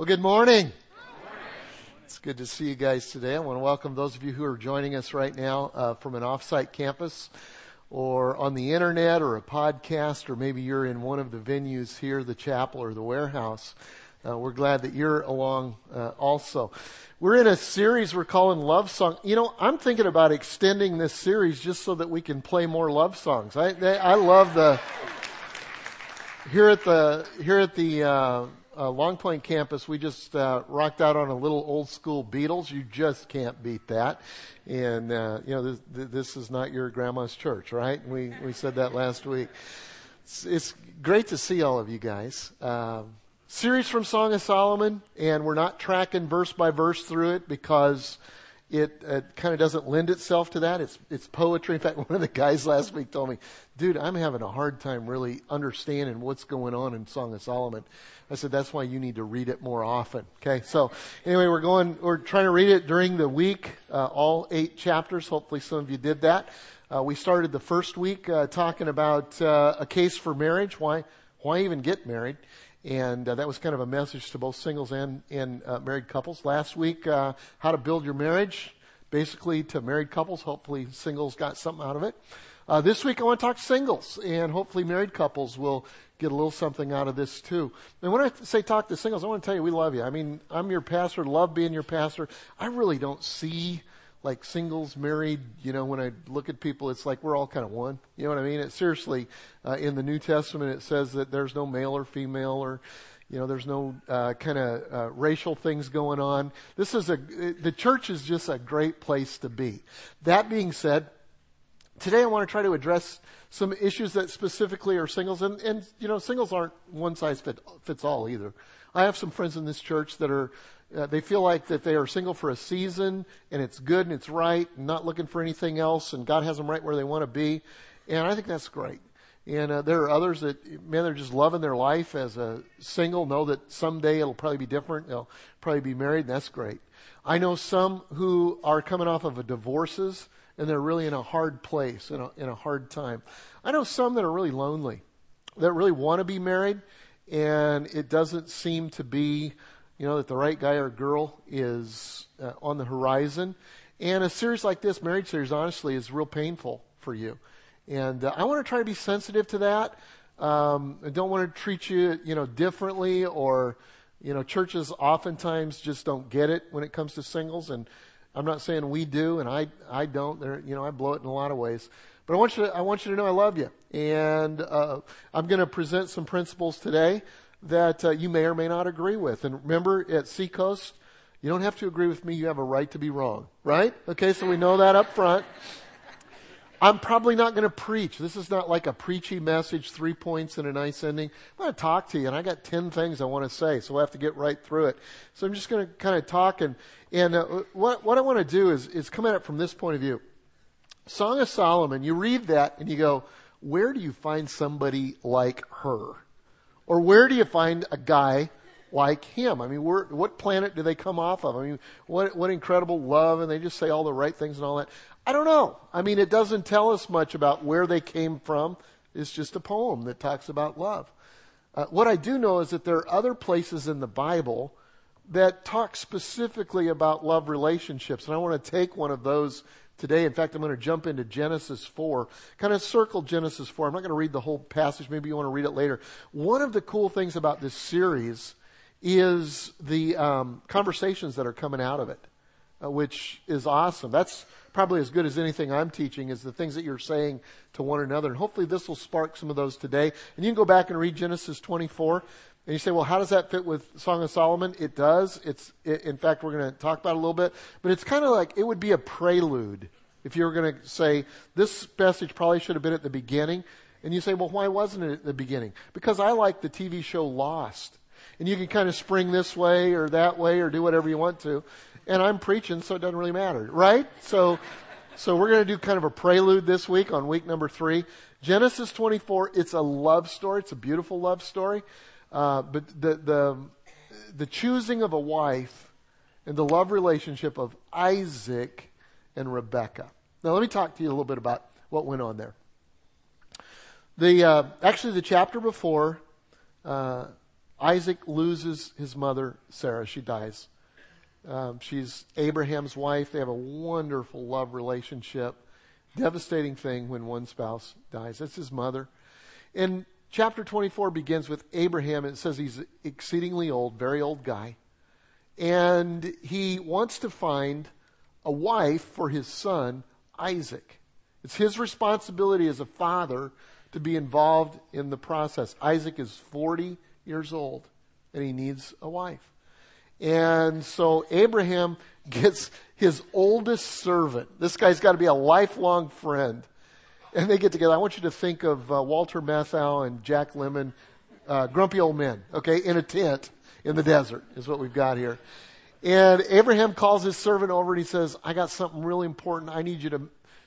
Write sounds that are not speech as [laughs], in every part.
Well, good morning. It's good to see you guys today. I want to welcome those of you who are joining us right now uh, from an offsite campus or on the internet or a podcast, or maybe you're in one of the venues here, the chapel or the warehouse. Uh, we're glad that you're along uh, also. We're in a series we're calling Love Song. You know, I'm thinking about extending this series just so that we can play more love songs. I, I love the here at the here at the uh, Long Point campus, we just uh, rocked out on a little old school Beatles. You just can't beat that. And uh, you know, this, this, is not your grandma's church, right? We we said that last week. It's, it's great to see all of you guys. Um, series from Song of Solomon, and we're not tracking verse by verse through it because it uh, kind of doesn't lend itself to that. It's it's poetry. In fact, [laughs] one of the guys last week told me, "Dude, I'm having a hard time really understanding what's going on in Song of Solomon." I said, "That's why you need to read it more often." Okay, so anyway, we're going. We're trying to read it during the week, uh, all eight chapters. Hopefully, some of you did that. Uh, we started the first week uh, talking about uh, a case for marriage. Why why even get married? And uh, that was kind of a message to both singles and, and uh, married couples. Last week, uh, how to build your marriage, basically to married couples. Hopefully, singles got something out of it. Uh, this week, I want to talk to singles, and hopefully, married couples will get a little something out of this too. And when I say talk to singles, I want to tell you we love you. I mean, I'm your pastor, love being your pastor. I really don't see like singles, married, you know, when I look at people, it's like we're all kind of one. You know what I mean? It seriously, uh, in the New Testament, it says that there's no male or female or, you know, there's no uh, kind of uh, racial things going on. This is a, the church is just a great place to be. That being said, today I want to try to address some issues that specifically are singles, and, and you know, singles aren't one size fit, fits all either. I have some friends in this church that are uh, they feel like that they are single for a season and it's good and it's right and not looking for anything else and God has them right where they want to be. And I think that's great. And uh, there are others that, man, they're just loving their life as a single, know that someday it'll probably be different. They'll probably be married, and that's great. I know some who are coming off of a divorces and they're really in a hard place, in a, in a hard time. I know some that are really lonely, that really want to be married, and it doesn't seem to be you know, that the right guy or girl is uh, on the horizon. And a series like this, marriage series, honestly, is real painful for you. And uh, I want to try to be sensitive to that. Um, I don't want to treat you, you know, differently or, you know, churches oftentimes just don't get it when it comes to singles. And I'm not saying we do, and I, I don't. There, you know, I blow it in a lot of ways. But I want you to, I want you to know I love you. And uh, I'm going to present some principles today that uh, you may or may not agree with. And remember, at Seacoast, you don't have to agree with me. You have a right to be wrong, right? Okay, so we know that up front. I'm probably not going to preach. This is not like a preachy message, three points and a nice ending. I'm going to talk to you, and I got ten things I want to say, so we'll have to get right through it. So I'm just going to kind of talk, and and uh, what what I want to do is is come at it from this point of view. Song of Solomon. You read that, and you go, where do you find somebody like her? Or where do you find a guy like him? I mean, where, what planet do they come off of? I mean, what, what incredible love, and they just say all the right things and all that. I don't know. I mean, it doesn't tell us much about where they came from. It's just a poem that talks about love. Uh, what I do know is that there are other places in the Bible that talk specifically about love relationships, and I want to take one of those today. In fact, I'm going to jump into Genesis 4, kind of circle Genesis 4. I'm not going to read the whole passage. Maybe you want to read it later. One of the cool things about this series is the um, conversations that are coming out of it, uh, which is awesome. That's probably as good as anything I'm teaching is the things that you're saying to one another. And hopefully this will spark some of those today. And you can go back and read Genesis 24. And you say, well, how does that fit with Song of Solomon? It does. It's, it, in fact, we're going to talk about it a little bit, but it's kind of like, it would be a prelude. If you were going to say, this passage probably should have been at the beginning, and you say, well, why wasn't it at the beginning? Because I like the TV show Lost. And you can kind of spring this way or that way or do whatever you want to. And I'm preaching, so it doesn't really matter, right? So, so we're going to do kind of a prelude this week on week number three. Genesis 24, it's a love story. It's a beautiful love story. Uh, but the, the, the choosing of a wife and the love relationship of Isaac and Rebecca. Now, let me talk to you a little bit about what went on there. The, uh, actually, the chapter before, uh, Isaac loses his mother, Sarah. She dies. Um, she's Abraham's wife. They have a wonderful love relationship. Devastating thing when one spouse dies. That's his mother. And chapter 24 begins with Abraham. It says he's exceedingly old, very old guy. And he wants to find a wife for his son, Isaac. It's his responsibility as a father to be involved in the process. Isaac is 40 years old and he needs a wife. And so Abraham [laughs] gets his oldest servant. This guy's got to be a lifelong friend and they get together. I want you to think of uh, Walter Matthau and Jack Lemmon, uh, grumpy old men, okay, in a tent in the desert is what we've got here. And Abraham calls his servant over and he says, I got something really important. I need you to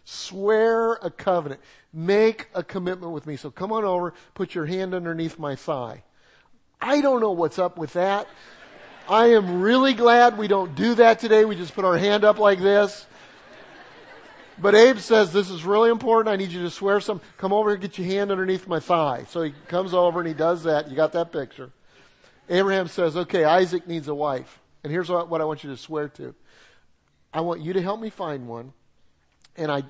swear a covenant. Make a commitment with me. So come on over, put your hand underneath my thigh. I don't know what's up with that. I am really glad we don't do that today. We just put our hand up like this. But Abe says, this is really important. I need you to swear some. Come over and get your hand underneath my thigh. So he comes over and he does that. You got that picture. Abraham says, okay, Isaac needs a wife. And here's what, what I want you to swear to. I want you to help me find one. And I,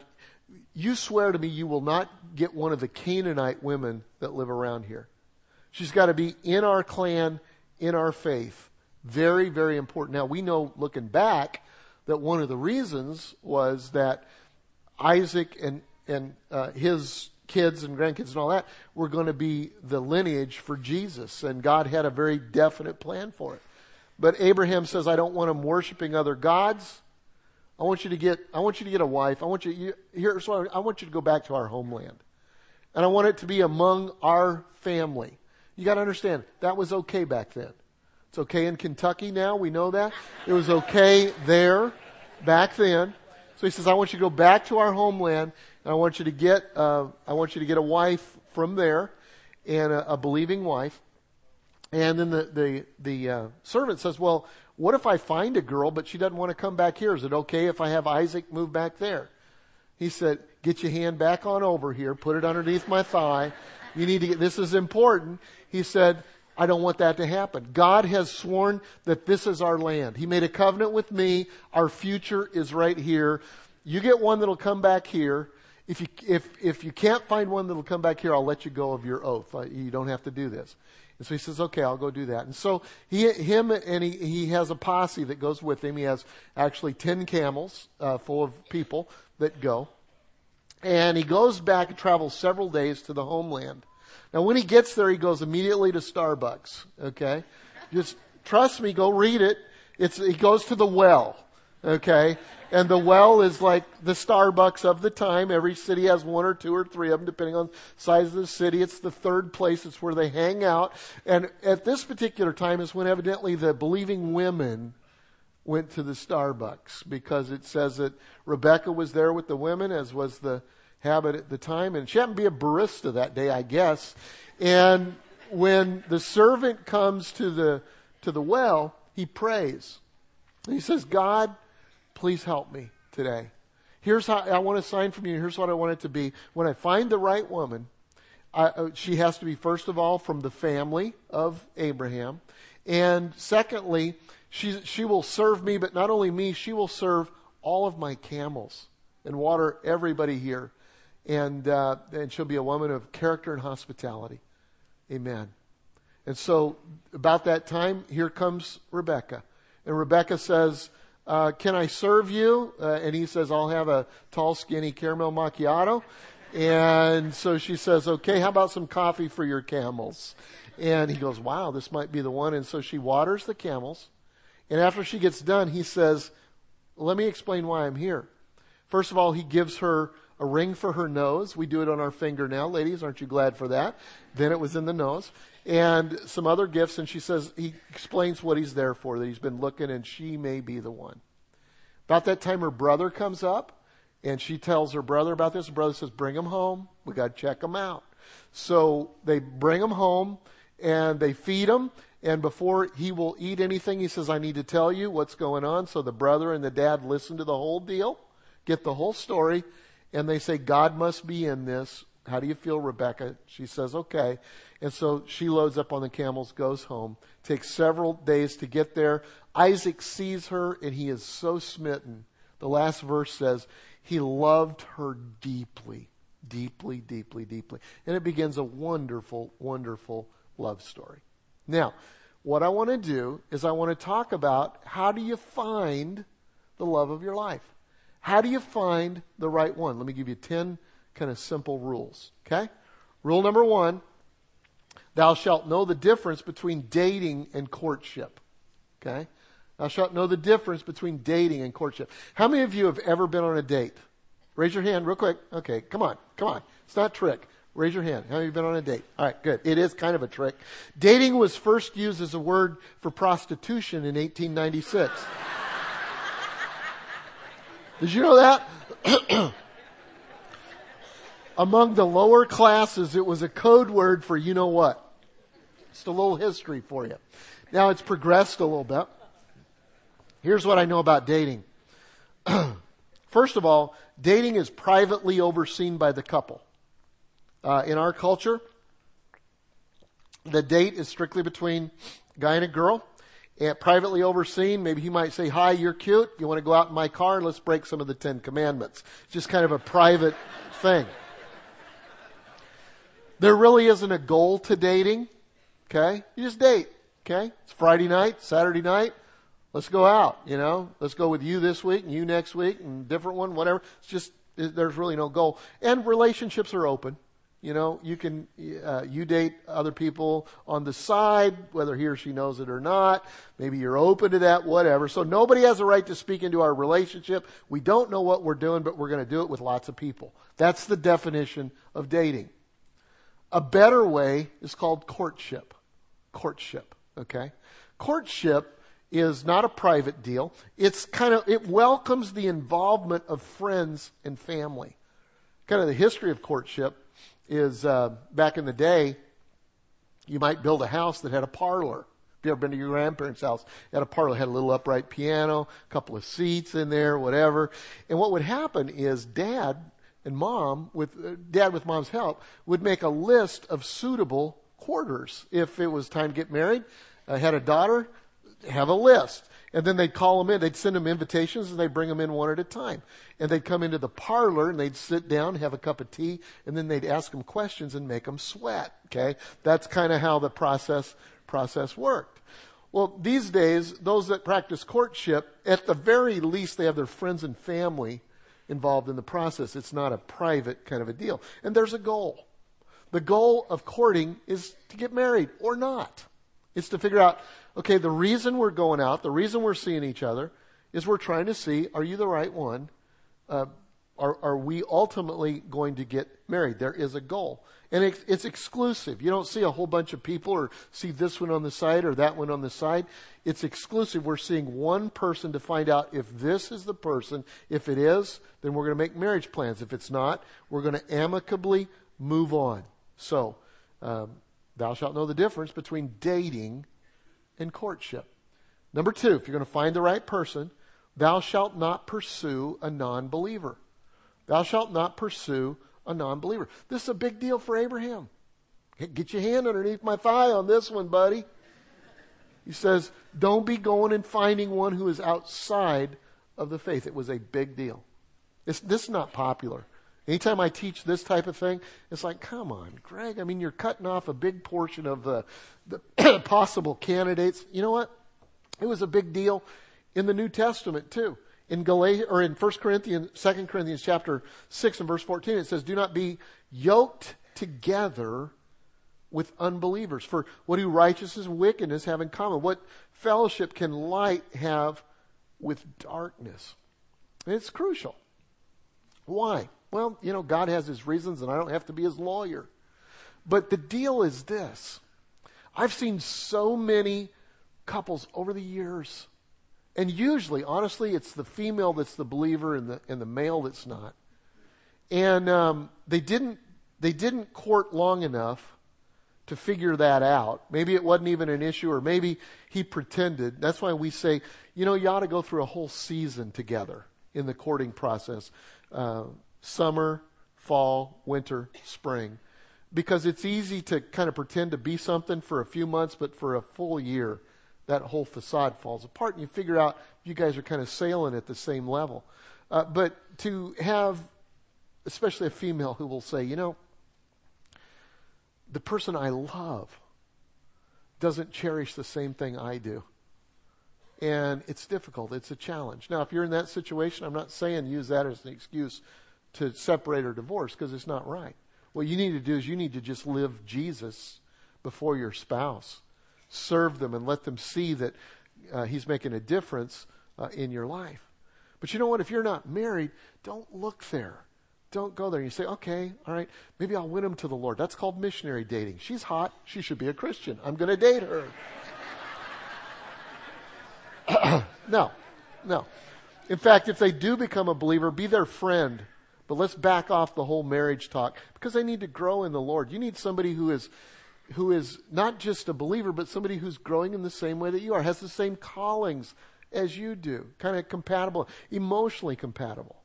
you swear to me you will not get one of the Canaanite women that live around here. She's got to be in our clan, in our faith. Very, very important. Now we know looking back that one of the reasons was that Isaac and, and uh, his kids and grandkids and all that were going to be the lineage for Jesus. And God had a very definite plan for it. But Abraham says, I don't want them worshiping other gods. I want you to get, I want you to get a wife. I want you, you here's what I, want you to go back to our homeland. And I want it to be among our family. You gotta understand, that was okay back then. It's okay in Kentucky now, we know that. It was okay there, back then. So he says, I want you to go back to our homeland, and I want you to get, uh, I want you to get a wife from there, and a, a believing wife. And then the the the uh, servant says, "Well, what if I find a girl, but she doesn't want to come back here? Is it okay if I have Isaac move back there?" He said, "Get your hand back on over here. Put it underneath my thigh. You need to get. This is important." He said, I don't want that to happen. God has sworn that this is our land. He made a covenant with me. Our future is right here. You get one that'll come back here. If you, if, if you can't find one that'll come back here, I'll let you go of your oath. Uh, you don't have to do this. And so he says, okay, I'll go do that. And so he, him, and he, he has a posse that goes with him. He has actually 10 camels, uh, full of people that go. And he goes back and travels several days to the homeland. Now, when he gets there, he goes immediately to Starbucks. Okay, just trust me. Go read it. It's he goes to the well. Okay, and the well is like the Starbucks of the time. Every city has one or two or three of them, depending on size of the city. It's the third place. It's where they hang out. And at this particular time is when evidently the believing women went to the Starbucks because it says that Rebecca was there with the women, as was the habit at the time. And she happened to be a barista that day, I guess. And when the servant comes to the, to the well, he prays. he says, God, please help me today. Here's how I want a sign from you. Here's what I want it to be. When I find the right woman, I, uh, she has to be, first of all, from the family of Abraham. And secondly, she, she will serve me, but not only me, she will serve all of my camels and water everybody here and uh, and she'll be a woman of character and hospitality. Amen. And so, about that time, here comes Rebecca, and Rebecca says, uh, "Can I serve you?" Uh, and he says, "I'll have a tall, skinny caramel macchiato." And so she says, "Okay, how about some coffee for your camels?" And he goes, "Wow, this might be the one." And so she waters the camels, and after she gets done, he says, "Let me explain why I'm here." First of all, he gives her a ring for her nose. We do it on our finger now. Ladies, aren't you glad for that? Then it was in the nose. And some other gifts. And she says, he explains what he's there for, that he's been looking and she may be the one. About that time, her brother comes up and she tells her brother about this. Her brother says, bring him home. We got to check him out. So they bring him home and they feed him. And before he will eat anything, he says, I need to tell you what's going on. So the brother and the dad listen to the whole deal, get the whole story, and they say, God must be in this. How do you feel, Rebecca? She says, okay. And so she loads up on the camels, goes home, takes several days to get there. Isaac sees her and he is so smitten. The last verse says, he loved her deeply, deeply, deeply, deeply. And it begins a wonderful, wonderful love story. Now, what I want to do is I want to talk about how do you find the love of your life? How do you find the right one? Let me give you 10 kind of simple rules. Okay? Rule number one Thou shalt know the difference between dating and courtship. Okay? Thou shalt know the difference between dating and courtship. How many of you have ever been on a date? Raise your hand real quick. Okay, come on, come on. It's not a trick. Raise your hand. How of you been on a date? All right, good. It is kind of a trick. Dating was first used as a word for prostitution in 1896. Did you know that? [clears throat] Among the lower classes, it was a code word for you know what. Just a little history for you. Now it's progressed a little bit. Here's what I know about dating. [clears throat] First of all, dating is privately overseen by the couple. Uh, in our culture, the date is strictly between a guy and a girl, and privately overseen. Maybe he might say, "Hi, you're cute. You want to go out in my car? Let's break some of the Ten Commandments." It's just kind of a private thing. There really isn't a goal to dating. Okay? You just date. Okay? It's Friday night, Saturday night. Let's go out, you know? Let's go with you this week and you next week and different one, whatever. It's just, there's really no goal. And relationships are open. You know, you can, uh, you date other people on the side, whether he or she knows it or not. Maybe you're open to that, whatever. So nobody has a right to speak into our relationship. We don't know what we're doing, but we're going to do it with lots of people. That's the definition of dating. A better way is called courtship courtship. Okay? Courtship is not a private deal. It's kind of, it welcomes the involvement of friends and family. Kind of the history of courtship is, uh, back in the day, you might build a house that had a parlor. If you ever been to your grandparents' house, had a parlor, had a little upright piano, a couple of seats in there, whatever. And what would happen is dad and mom, with uh, dad with mom's help, would make a list of suitable quarters. If it was time to get married, I had a daughter, have a list. And then they'd call them in. They'd send them invitations and they'd bring them in one at a time. And they'd come into the parlor and they'd sit down, have a cup of tea, and then they'd ask them questions and make them sweat. Okay? That's kind of how the process, process worked. Well, these days, those that practice courtship, at the very least, they have their friends and family involved in the process. It's not a private kind of a deal. And there's a goal. The goal of courting is to get married or not. It's to figure out, okay, the reason we're going out, the reason we're seeing each other is we're trying to see, are you the right one? Uh, are, are we ultimately going to get married? There is a goal. And it's, it's exclusive. You don't see a whole bunch of people or see this one on the side or that one on the side. It's exclusive. We're seeing one person to find out if this is the person. If it is, then we're going to make marriage plans. If it's not, we're going to amicably move on. So, um, thou shalt know the difference between dating and courtship. Number two, if you're going to find the right person, thou shalt not pursue a non believer. Thou shalt not pursue a non believer. This is a big deal for Abraham. Get your hand underneath my thigh on this one, buddy. He says, Don't be going and finding one who is outside of the faith. It was a big deal. It's, this is not popular. Anytime I teach this type of thing, it's like, come on, Greg. I mean, you're cutting off a big portion of the, the [clears throat] possible candidates. You know what? It was a big deal in the New Testament too. In Galatia, or in 1 Corinthians, 2 Corinthians chapter 6 and verse 14, it says, do not be yoked together with unbelievers. For what do righteousness and wickedness have in common? What fellowship can light have with darkness? And it's crucial. Why? Well, you know, God has his reasons and I don't have to be his lawyer. But the deal is this. I've seen so many couples over the years. And usually, honestly, it's the female that's the believer and the, and the male that's not. And um, they didn't they didn't court long enough to figure that out. Maybe it wasn't even an issue, or maybe he pretended. That's why we say, you know, you ought to go through a whole season together in the courting process. Uh, summer, fall, winter, spring. Because it's easy to kind of pretend to be something for a few months, but for a full year, that whole facade falls apart and you figure out you guys are kind of sailing at the same level. Uh, but to have, especially a female who will say, you know, the person I love doesn't cherish the same thing I do. And it's difficult. It's a challenge. Now, if you're in that situation, I'm not saying use that as an excuse to separate or divorce because it's not right. What you need to do is you need to just live Jesus before your spouse serve them and let them see that uh, He's making a difference uh, in your life. But you know what? If you're not married, don't look there. Don't go there. You say, okay, all right, maybe I'll win him to the Lord. That's called missionary dating. She's hot. She should be a Christian. I'm going to date her. [clears throat] no, no. In fact, if they do become a believer, be their friend. But let's back off the whole marriage talk because they need to grow in the Lord. You need somebody who is who is not just a believer, but somebody who's growing in the same way that you are, has the same callings as you do, kind of compatible, emotionally compatible.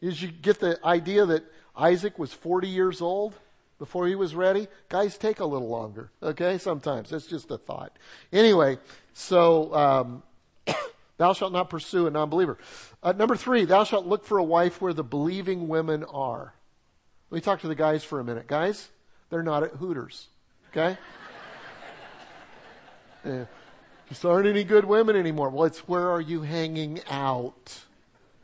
Is you get the idea that Isaac was 40 years old before he was ready? Guys take a little longer, okay? Sometimes. That's just a thought. Anyway, so, um, thou shalt not pursue a non-believer. Uh, number three, thou shalt look for a wife where the believing women are. Let me talk to the guys for a minute. Guys, they're not at Hooters. Okay? [laughs] Yeah. Just aren't any good women anymore. Well, it's where are you hanging out?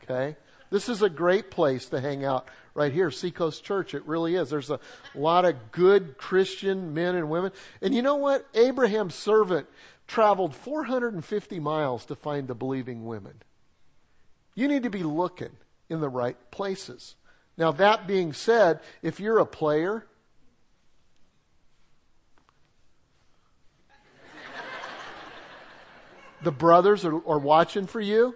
Okay? This is a great place to hang out right here, Seacoast Church. It really is. There's a lot of good Christian men and women. And you know what? Abraham's servant traveled 450 miles to find the believing women. You need to be looking in the right places. Now, that being said, if you're a player, [laughs] the brothers are, are watching for you.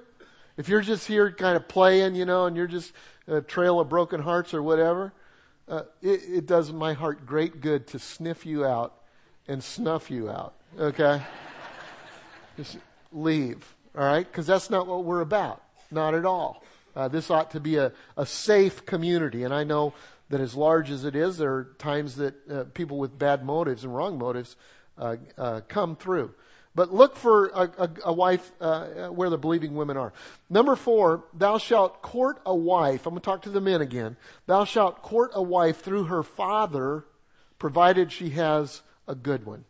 If you're just here kind of playing, you know, and you're just a trail of broken hearts or whatever, uh, it, it does my heart great good to sniff you out and snuff you out. Okay? Just leave. All right? Because that's not what we're about. Not at all. Uh, this ought to be a, a safe community. And I know that as large as it is, there are times that uh, people with bad motives and wrong motives uh, uh come through. But look for a, a, a wife uh, where the believing women are. Number four, thou shalt court a wife. I'm going to talk to the men again. Thou shalt court a wife through her father, provided she has a good one.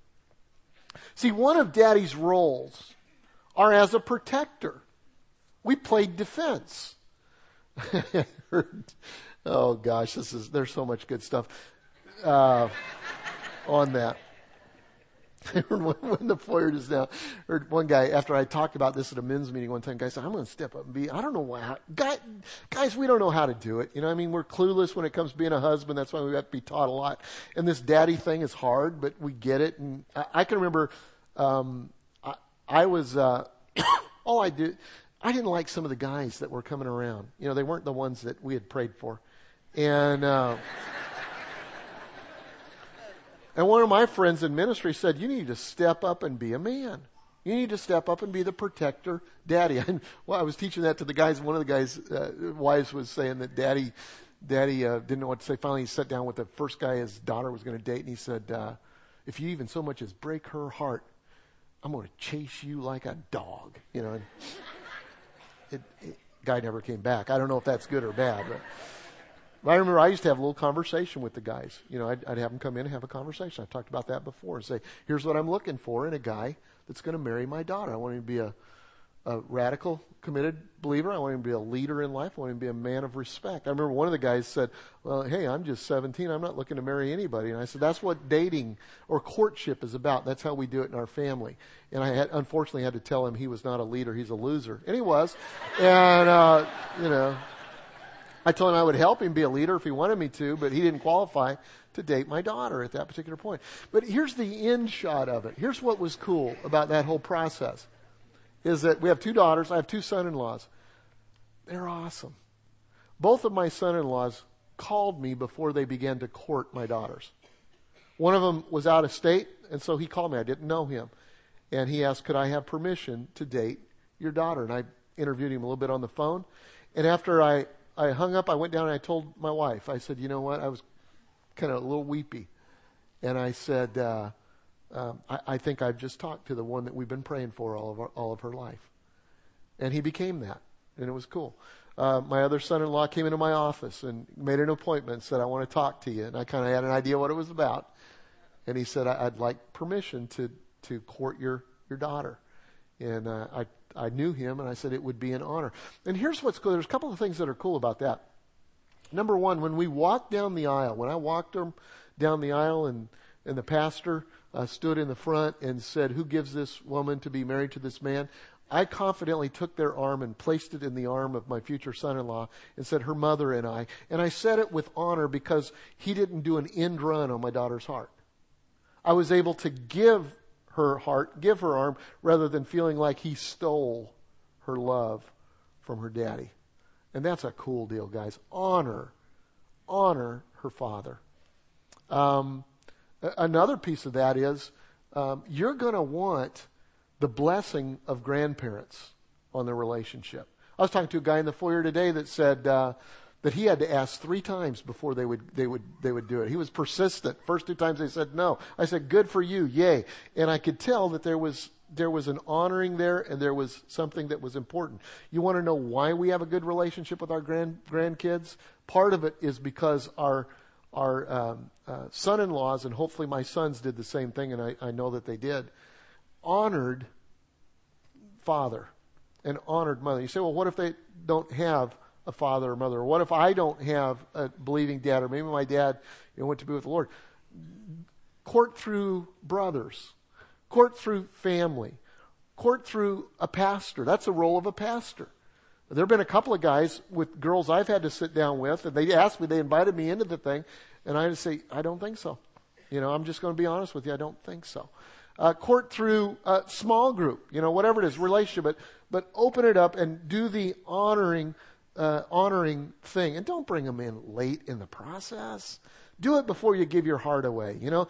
See, one of daddy's roles are as a protector. We played defense. [laughs] oh gosh, this is, there's so much good stuff, uh, on that. [laughs] when the foyer just now heard one guy after I talked about this at a men's meeting one time. Guy said, "I'm going to step up and be. I don't know why. Guy, guys, we don't know how to do it. You know, I mean, we're clueless when it comes to being a husband. That's why we have to be taught a lot. And this daddy thing is hard, but we get it. And I, I can remember, um, I, I was uh, [coughs] all I did. I didn't like some of the guys that were coming around. You know, they weren't the ones that we had prayed for, and. Uh, and one of my friends in ministry said, You need to step up and be a man. You need to step up and be the protector, daddy. [laughs] And well, I was teaching that to the guys. One of the guys' uh, wives was saying that daddy, daddy uh, didn't know what to say. Finally, he sat down with the first guy his daughter was going to date, and he said, uh, "If you even so much as break her heart, I'm going to chase you like a dog." You know. And it, it, guy never came back. I don't know if that's good or bad, but. I remember I used to have a little conversation with the guys. You know, I'd, I'd have them come in and have a conversation. I've talked about that before and say, here's what I'm looking for in a guy that's going to marry my daughter. I want him to be a, a radical, committed believer. I want him to be a leader in life. I want him to be a man of respect. I remember one of the guys said, well, hey, I'm just 17. I'm not looking to marry anybody. And I said, that's what dating or courtship is about. That's how we do it in our family. And I had, unfortunately had to tell him he was not a leader. He's a loser. And he was. And, uh, you know, I told him I would help him be a leader if he wanted me to, but he didn't qualify to date my daughter at that particular point. But here's the end shot of it. Here's what was cool about that whole process is that we have two daughters. I have two son-in-laws. They're awesome. Both of my son-in-laws called me before they began to court my daughters. One of them was out of state, and so he called me. I didn't know him. And he asked, could I have permission to date your daughter? And I interviewed him a little bit on the phone. And after I I hung up. I went down and I told my wife. I said, you know what? I was kind of a little weepy, and I said, uh, um, I, I think I've just talked to the one that we've been praying for all of our, all of her life, and he became that, and it was cool. Uh, my other son-in-law came into my office and made an appointment. Said, "I want to talk to you," and I kind of had an idea what it was about. And he said, "I'd like permission to to court your your daughter." And uh, I I knew him, and I said it would be an honor. And here's what's cool. There's a couple of things that are cool about that. Number one, when we walked down the aisle, when I walked down the aisle, and and the pastor uh, stood in the front and said, "Who gives this woman to be married to this man?" I confidently took their arm and placed it in the arm of my future son-in-law and said, "Her mother and I." And I said it with honor because he didn't do an end run on my daughter's heart. I was able to give her heart, give her arm, rather than feeling like he stole her love from her daddy. And that's a cool deal, guys. Honor, honor her father. Um, another piece of that is um, you're going to want the blessing of grandparents on their relationship. I was talking to a guy in the foyer today that said uh, that he had to ask three times before they would they would they would do it. He was persistent. First two times they said no. I said good for you, yay. And I could tell that there was there was an honoring there and there was something that was important. You want to know why we have a good relationship with our grand grandkids? Part of it is because our our um, uh, son-in-laws and hopefully my sons did the same thing, and I, I know that they did. Honored father and honored mother. You say, well, what if they don't have a father or mother? What if I don't have a believing dad, or maybe my dad you know, went to be with the Lord? Court through brothers, court through family, court through a pastor. That's the role of a pastor. There have been a couple of guys with girls I've had to sit down with, and they asked me, they invited me into the thing, and I had to say, I don't think so. You know, I'm just going to be honest with you, I don't think so. Uh, court through a small group, you know, whatever it is, relationship, but, but open it up and do the honoring uh, honoring thing. And don't bring them in late in the process. Do it before you give your heart away. You know,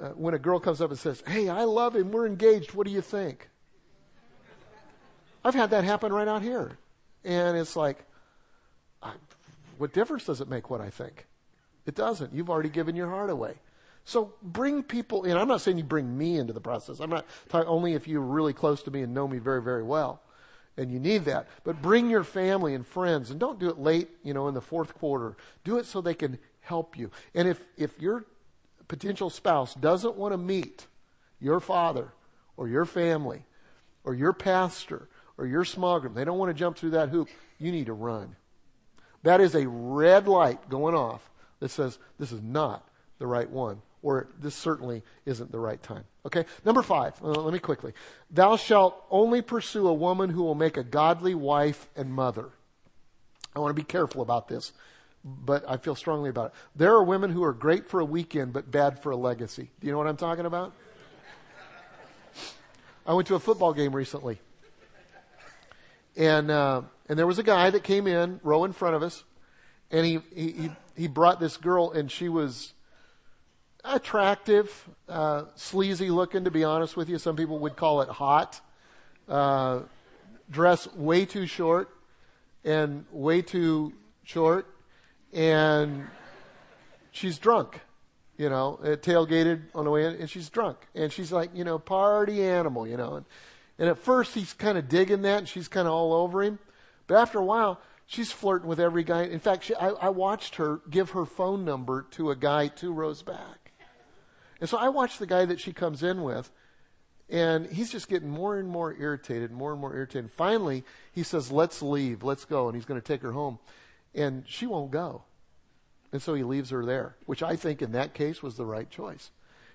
uh, when a girl comes up and says, Hey, I love him. We're engaged. What do you think? I've had that happen right out here. And it's like, I, what difference does it make what I think? It doesn't. You've already given your heart away. So bring people in. I'm not saying you bring me into the process. I'm not talking only if you're really close to me and know me very, very well and you need that. But bring your family and friends, and don't do it late, you know, in the fourth quarter. Do it so they can help you. And if, if your potential spouse doesn't want to meet your father or your family or your pastor or your small group, they don't want to jump through that hoop, you need to run. That is a red light going off that says this is not the right one or this certainly isn't the right time. Okay? Number five, uh, let me quickly. Thou shalt only pursue a woman who will make a godly wife and mother. I want to be careful about this, but I feel strongly about it. There are women who are great for a weekend, but bad for a legacy. Do you know what I'm talking about? [laughs] I went to a football game recently. And, uh, and there was a guy that came in, row in front of us, and he, he, he brought this girl, and she was attractive, uh, sleazy looking, to be honest with you. Some people would call it hot. Uh, dress way too short and way too short. And she's drunk, you know, tailgated on the way in, and she's drunk. And she's like, you know, party animal, you know. And, and at first he's kind of digging that and she's kind of all over him. But after a while, she's flirting with every guy. In fact, she, I, I watched her give her phone number to a guy two rows back. And so I watch the guy that she comes in with, and he's just getting more and more irritated, more and more irritated. Finally, he says, Let's leave, let's go. And he's going to take her home. And she won't go. And so he leaves her there, which I think in that case was the right choice.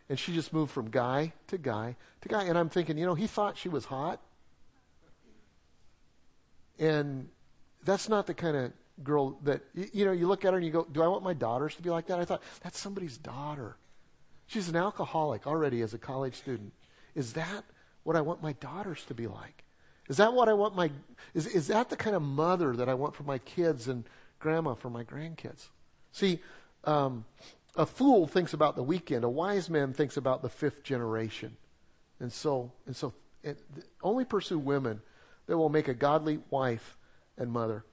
And she just moved from guy to guy to guy. And I'm thinking, you know, he thought she was hot. And that's not the kind of girl that, you know, you look at her and you go, Do I want my daughters to be like that? I thought, That's somebody's daughter. She's an alcoholic already as a college student. Is that what I want my daughters to be like? Is that what I want my, is, is that the kind of mother that I want for my kids and grandma for my grandkids? See, um, a fool thinks about the weekend. A wise man thinks about the fifth generation. And so, and so it, only pursue women that will make a godly wife and mother.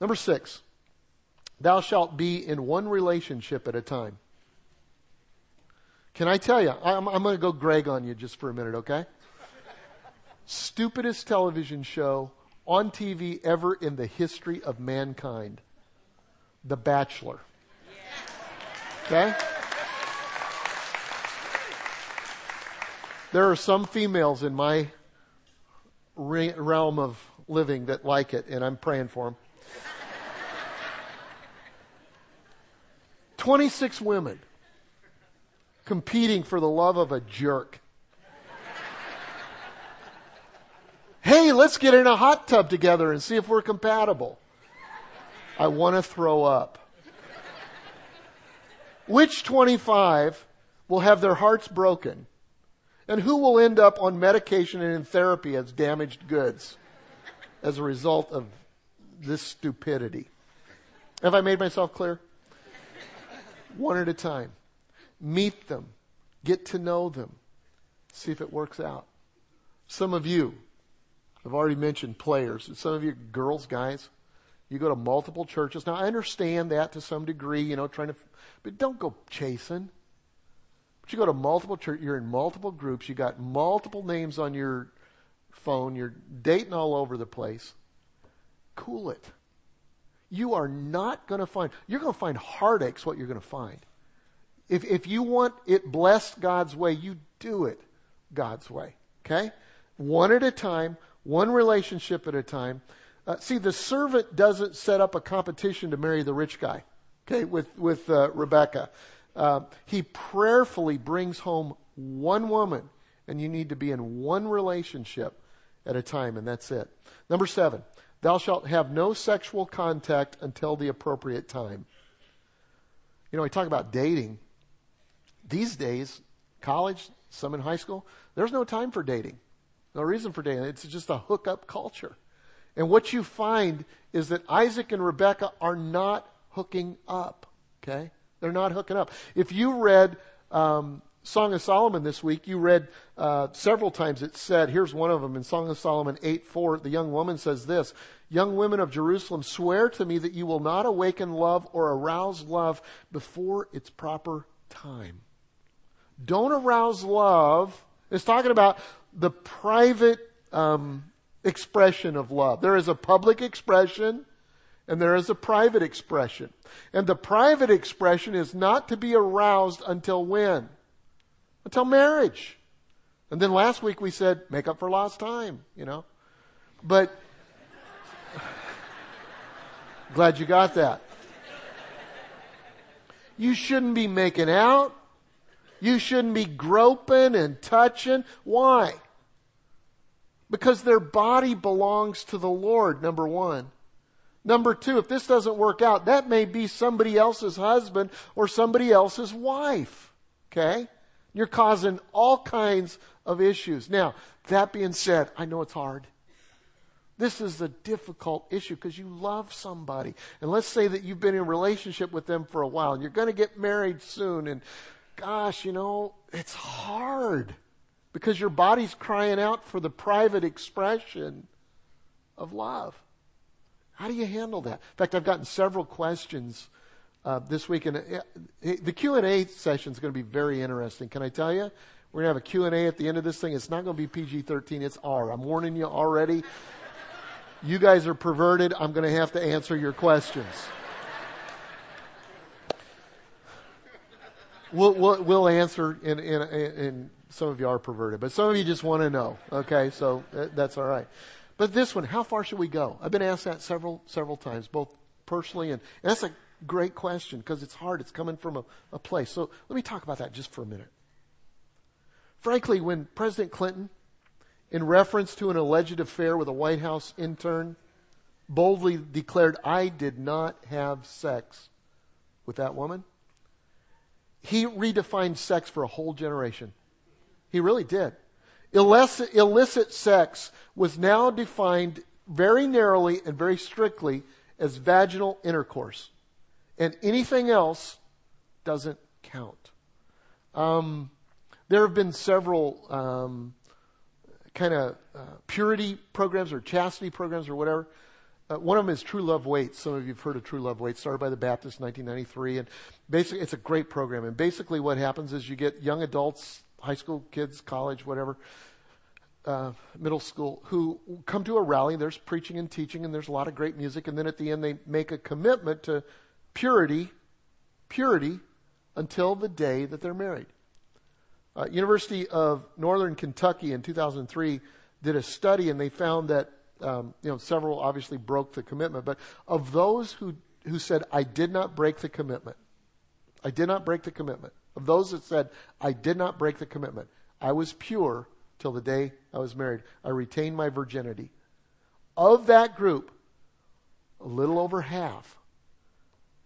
Number six, thou shalt be in one relationship at a time. Can I tell you? I'm, I'm going to go Greg on you just for a minute, okay? Stupidest television show on TV ever in the history of mankind The Bachelor. Okay? There are some females in my re- realm of living that like it, and I'm praying for them. 26 women competing for the love of a jerk. hey, let's get in a hot tub together and see if we're compatible. I want to throw up. Which 25 will have their hearts broken? And who will end up on medication and in therapy as damaged goods as a result of this stupidity? Have I made myself clear? One at a time meet them, get to know them, see if it works out. Some of you, I've already mentioned players, some of you girls, guys, you go to multiple churches. Now I understand that to some degree, you know, trying to, but don't go chasing. But you go to multiple church, you're in multiple groups, you got multiple names on your phone, you're dating all over the place. Cool it. You are not going to find, you're going to find heartaches what you're going to find. If, if you want it blessed God's way, you do it God's way. Okay? One at a time, one relationship at a time. Uh, see, the servant doesn't set up a competition to marry the rich guy. Okay, with with uh, Rebecca, uh, he prayerfully brings home one woman, and you need to be in one relationship at a time, and that's it. Number seven, thou shalt have no sexual contact until the appropriate time. You know, we talk about dating. These days, college, some in high school, there's no time for dating. No reason for dating. It's just a hookup culture. And what you find is that Isaac and Rebecca are not hooking up. Okay? They're not hooking up. If you read um, Song of Solomon this week, you read uh, several times it said, here's one of them in Song of Solomon 8 4, the young woman says this Young women of Jerusalem, swear to me that you will not awaken love or arouse love before its proper time. Don't arouse love. It's talking about the private um, expression of love. There is a public expression and there is a private expression. And the private expression is not to be aroused until when? Until marriage. And then last week we said, make up for lost time, you know. But, [sighs] glad you got that. You shouldn't be making out. You shouldn't be groping and touching. Why? Because their body belongs to the Lord, number one. Number two, if this doesn't work out, that may be somebody else's husband or somebody else's wife. Okay? You're causing all kinds of issues. Now, that being said, I know it's hard. This is a difficult issue because you love somebody. And let's say that you've been in a relationship with them for a while and you're going to get married soon and gosh, you know, it's hard because your body's crying out for the private expression of love. How do you handle that? In fact, I've gotten several questions uh, this week, and uh, the Q and A session is going to be very interesting. Can I tell you? We're going to have a Q and A at the end of this thing. It's not going to be PG-13. It's R. I'm warning you already. You guys are perverted. I'm going to have to answer your questions. We'll, we'll, we'll answer in, some of you are perverted, but some of you just want to know. Okay, so uh, that's all right. But this one, how far should we go? I've been asked that several, several times, both personally and, and that's a great question because it's hard. It's coming from a, a place. So let me talk about that just for a minute. Frankly, when President Clinton, in reference to an alleged affair with a White House intern, boldly declared, I did not have sex with that woman, he redefined sex for a whole generation. He really did. Illicit, illicit sex was now defined very narrowly and very strictly as vaginal intercourse. And anything else doesn't count. Um, there have been several um, kind of uh, purity programs or chastity programs or whatever. Uh, one of them is True Love Waits. Some of you have heard of True Love Waits, started by the Baptist in 1993. And basically, it's a great program. And basically, what happens is you get young adults, high school kids, college, whatever, uh, middle school, who come to a rally. There's preaching and teaching, and there's a lot of great music. And then at the end, they make a commitment to purity, purity, until the day that they're married. Uh, University of Northern Kentucky in 2003 did a study, and they found that um, you know, several obviously broke the commitment, but of those who, who said, I did not break the commitment, I did not break the commitment, of those that said, I did not break the commitment, I was pure till the day I was married, I retained my virginity. Of that group, a little over half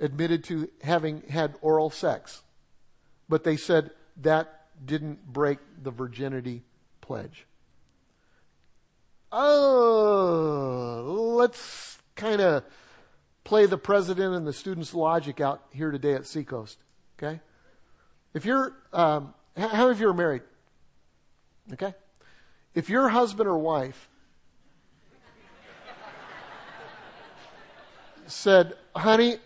admitted to having had oral sex, but they said that didn't break the virginity pledge oh, let's kind of play the president and the student's logic out here today at Seacoast. Okay? If you're, um, how many of you are married? Okay? If your husband or wife said, honey,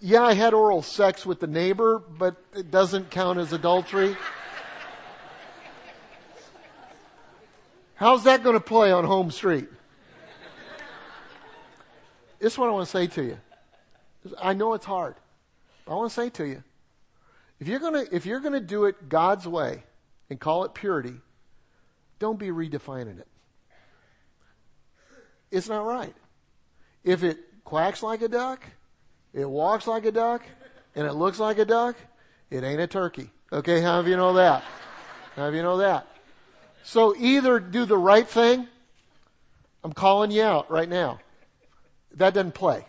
yeah, I had oral sex with the neighbor, but it doesn't count as adultery. How's that going to play on home street? this is what I want to say to you. I know it's hard. But I want to say to you, if you're going to, if you're going to do it God's way and call it purity, don't be redefining it. It's not right. If it quacks like a duck, it walks like a duck, and it looks like a duck, it ain't a turkey. Okay, how of you know that? How of you know that? So either do the right thing. I'm calling you out right now. That doesn't play.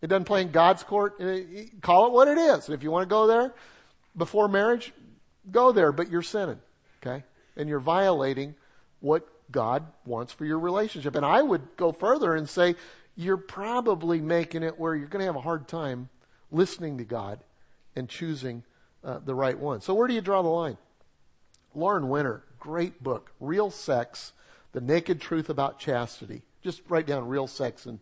It doesn't play in God's court. Uh, call it what it is. And if you want to go there before marriage, go there, but you're sinning. Okay? And you're violating what God wants for your relationship. And I would go further and say you're probably making it where you're going to have a hard time listening to God and choosing uh, the right one. So where do you draw the line? Lauren Winner great book, Real Sex, The Naked Truth About Chastity. Just write down Real Sex and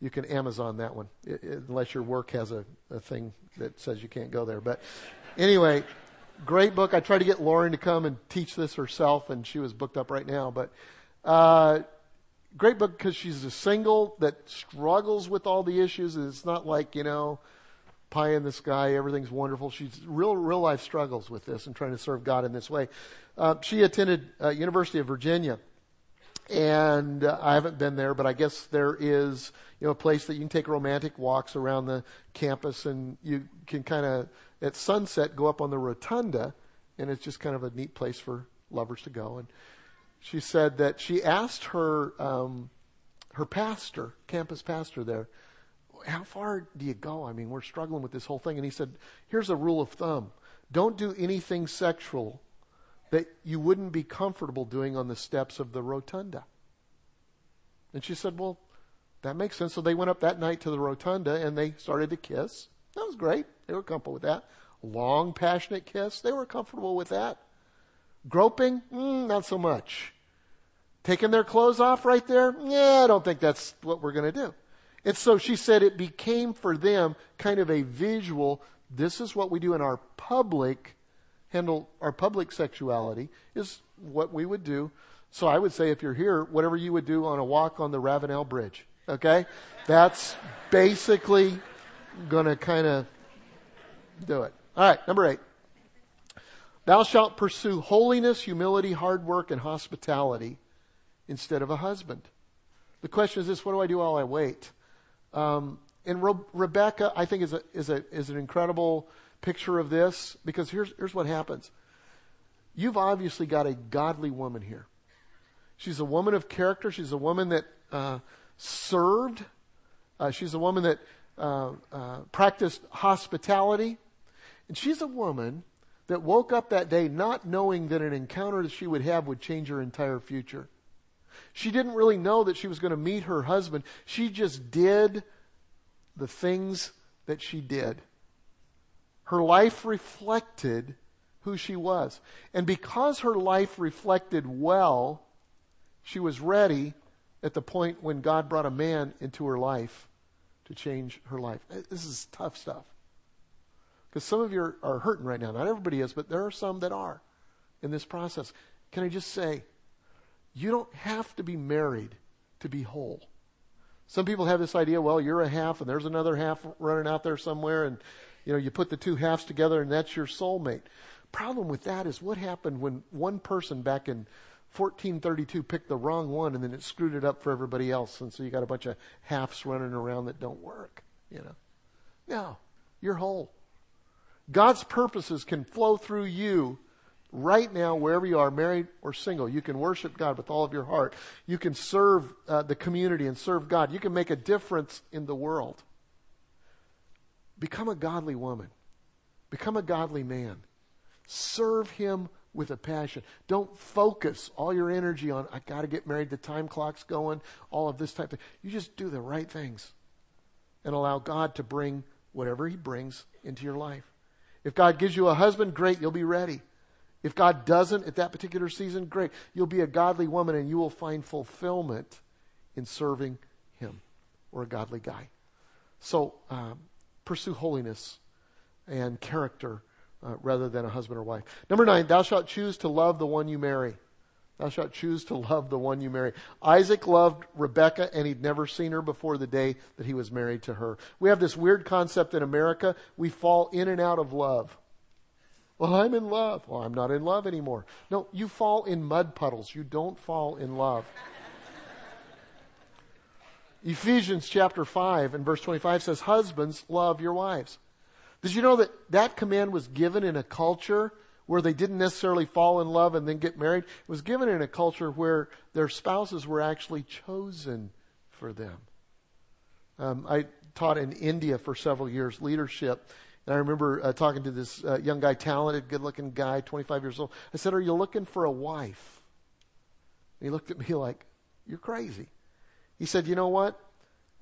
you can Amazon that one, it, it, unless your work has a, a thing that says you can't go there. But anyway, great book. I tried to get Lauren to come and teach this herself, and she was booked up right now. But uh, great book because she's a single that struggles with all the issues. It's not like you know pie in the sky, everything's wonderful. She's real, real life struggles with this and trying to serve God in this way. Uh, she attended uh, University of Virginia, and uh, I haven't been there, but I guess there is you know a place that you can take romantic walks around the campus, and you can kind of at sunset go up on the rotunda, and it's just kind of a neat place for lovers to go. And she said that she asked her um, her pastor, campus pastor there, how far do you go? I mean, we're struggling with this whole thing. And he said, here's a rule of thumb. Don't do anything sexual that you wouldn't be comfortable doing on the steps of the rotunda. And she said, well, that makes sense. So they went up that night to the rotunda and they started to kiss. That was great. They were comfortable with that. Long, passionate kiss. They were comfortable with that. Groping? Mm, not so much. Taking their clothes off right there? Yeah, I don't think that's what we're going to do. And so she said it became for them kind of a visual. This is what we do in our public handle our public sexuality is what we would do. So I would say if you're here, whatever you would do on a walk on the Ravenel Bridge. Okay? That's basically gonna kind of do it. All right, number eight. Thou shalt pursue holiness, humility, hard work, and hospitality instead of a husband. The question is this, what do I do while I wait? Um, and Re- Rebecca, I think, is, a, is, a, is an incredible picture of this because here's, here's what happens. You've obviously got a godly woman here. She's a woman of character. She's a woman that uh, served. Uh, she's a woman that uh, uh practiced hospitality. And she's a woman that woke up that day not knowing that an encounter that she would have would change her entire future. She didn't really know that she was going to meet her husband. She just did the things that she did. Her life reflected who she was. And because her life reflected well, she was ready at the point when God brought a man into her life to change her life. Uh, this is tough stuff. Because some of you are, are hurting right now. Not everybody is, but there are some that are in this process. Can I just say, you don't have to be married to be whole. Some people have this idea, well, you're a half and there's another half running out there somewhere and you know, you put the two halves together and that's your soulmate. Problem with that is what happened when one person back in 1432 picked the wrong one and then it screwed it up for everybody else and so you got a bunch of halves running around that don't work, you know. No, you're whole. God's purposes can flow through you right now, wherever you are, married or single. You can worship God with all of your heart. You can serve uh, the community and serve God. You can make a difference in the world. Become a godly woman. Become a godly man. Serve Him with a passion. Don't focus all your energy on, I got to get married, the time clock's going, all of this type of thing. You just do the right things and allow God to bring whatever He brings into your life. If God gives you a husband, great, you'll be ready. If God doesn't at that particular season, great. You'll be a godly woman and you will find fulfillment in serving Him or a godly guy. So um, pursue holiness and character uh, rather than a husband or wife. Number nine, thou shalt choose to love the one you marry. Thou shalt choose to love the one you marry. Isaac loved Rebecca, and he'd never seen her before the day that he was married to her. We have this weird concept in America. We fall in and out of love. Well, I'm in love. Well, I'm not in love anymore. No, you fall in mud puddles. You don't fall in love. Ephesians chapter 5 and verse 25 says, Husbands, love your wives. Did you know that that command was given in a culture where they didn't necessarily fall in love and then get married? It was given in a culture where their spouses were actually chosen for them. Um, I taught in India for several years leadership, and I remember uh, talking to this uh, young guy, talented, good looking guy, 25 years old. I said, Are you looking for a wife? And he looked at me [laughs] like, You're crazy. He said, You know what?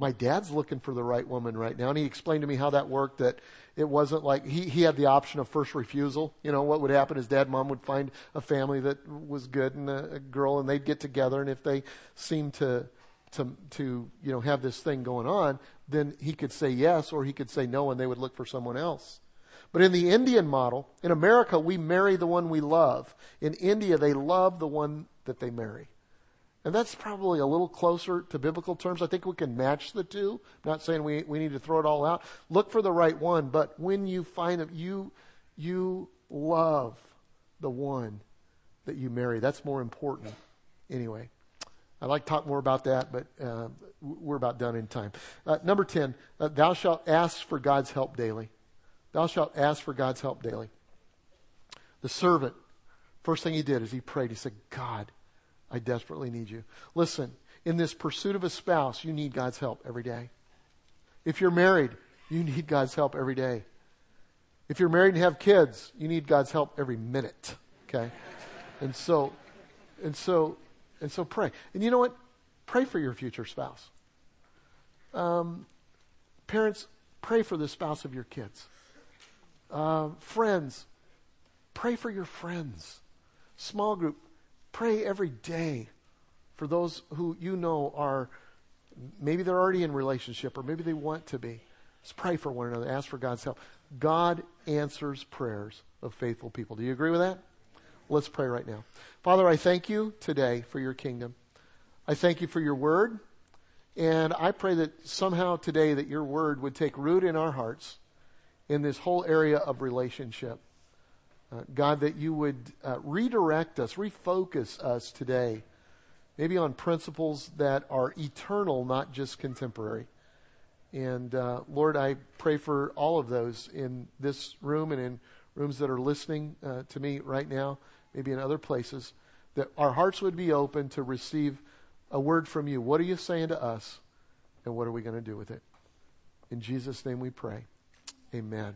My dad's looking for the right woman right now. And he explained to me how that worked that it wasn't like he, he had the option of first refusal. You know, what would happen is dad, mom would find a family that was good and a, a girl and they'd get together. And if they seemed to, to, to, you know, have this thing going on, then he could say yes or he could say no and they would look for someone else. But in the Indian model, in America, we marry the one we love. In India, they love the one that they marry. And that's probably a little closer to biblical terms. I think we can match the two. I'm not saying we, we need to throw it all out. Look for the right one, but when you find it, you, you love the one that you marry. That's more important anyway. I'd like to talk more about that, but uh, we're about done in time. Uh, number 10, uh, thou shalt ask for God's help daily. Thou shalt ask for God's help daily. The servant, first thing he did is he prayed. He said, God, I desperately need you. Listen, in this pursuit of a spouse, you need God's help every day. If you're married, you need God's help every day. If you're married and have kids, you need God's help every minute. Okay? And so, and so, and so pray. And you know what? Pray for your future spouse. Um, parents, pray for the spouse of your kids. Uh, friends, pray for your friends. Small group, pray every day for those who you know are maybe they're already in relationship or maybe they want to be. Just pray for one another. Ask for God's help. God answers prayers of faithful people. Do you agree with that? Let's pray right now. Father, I thank you today for your kingdom. I thank you for your word. And I pray that somehow today that your word would take root in our hearts in this whole area of relationship. Uh, God, that you would uh, redirect us, refocus us today, maybe on principles that are eternal, not just contemporary. And uh, Lord, I pray for all of those in this room and in rooms that are listening uh, to me right now maybe in other places, that our hearts would be open to receive a word from you. What are you saying to us? And what are we going to do with it? In Jesus' name we pray. Amen.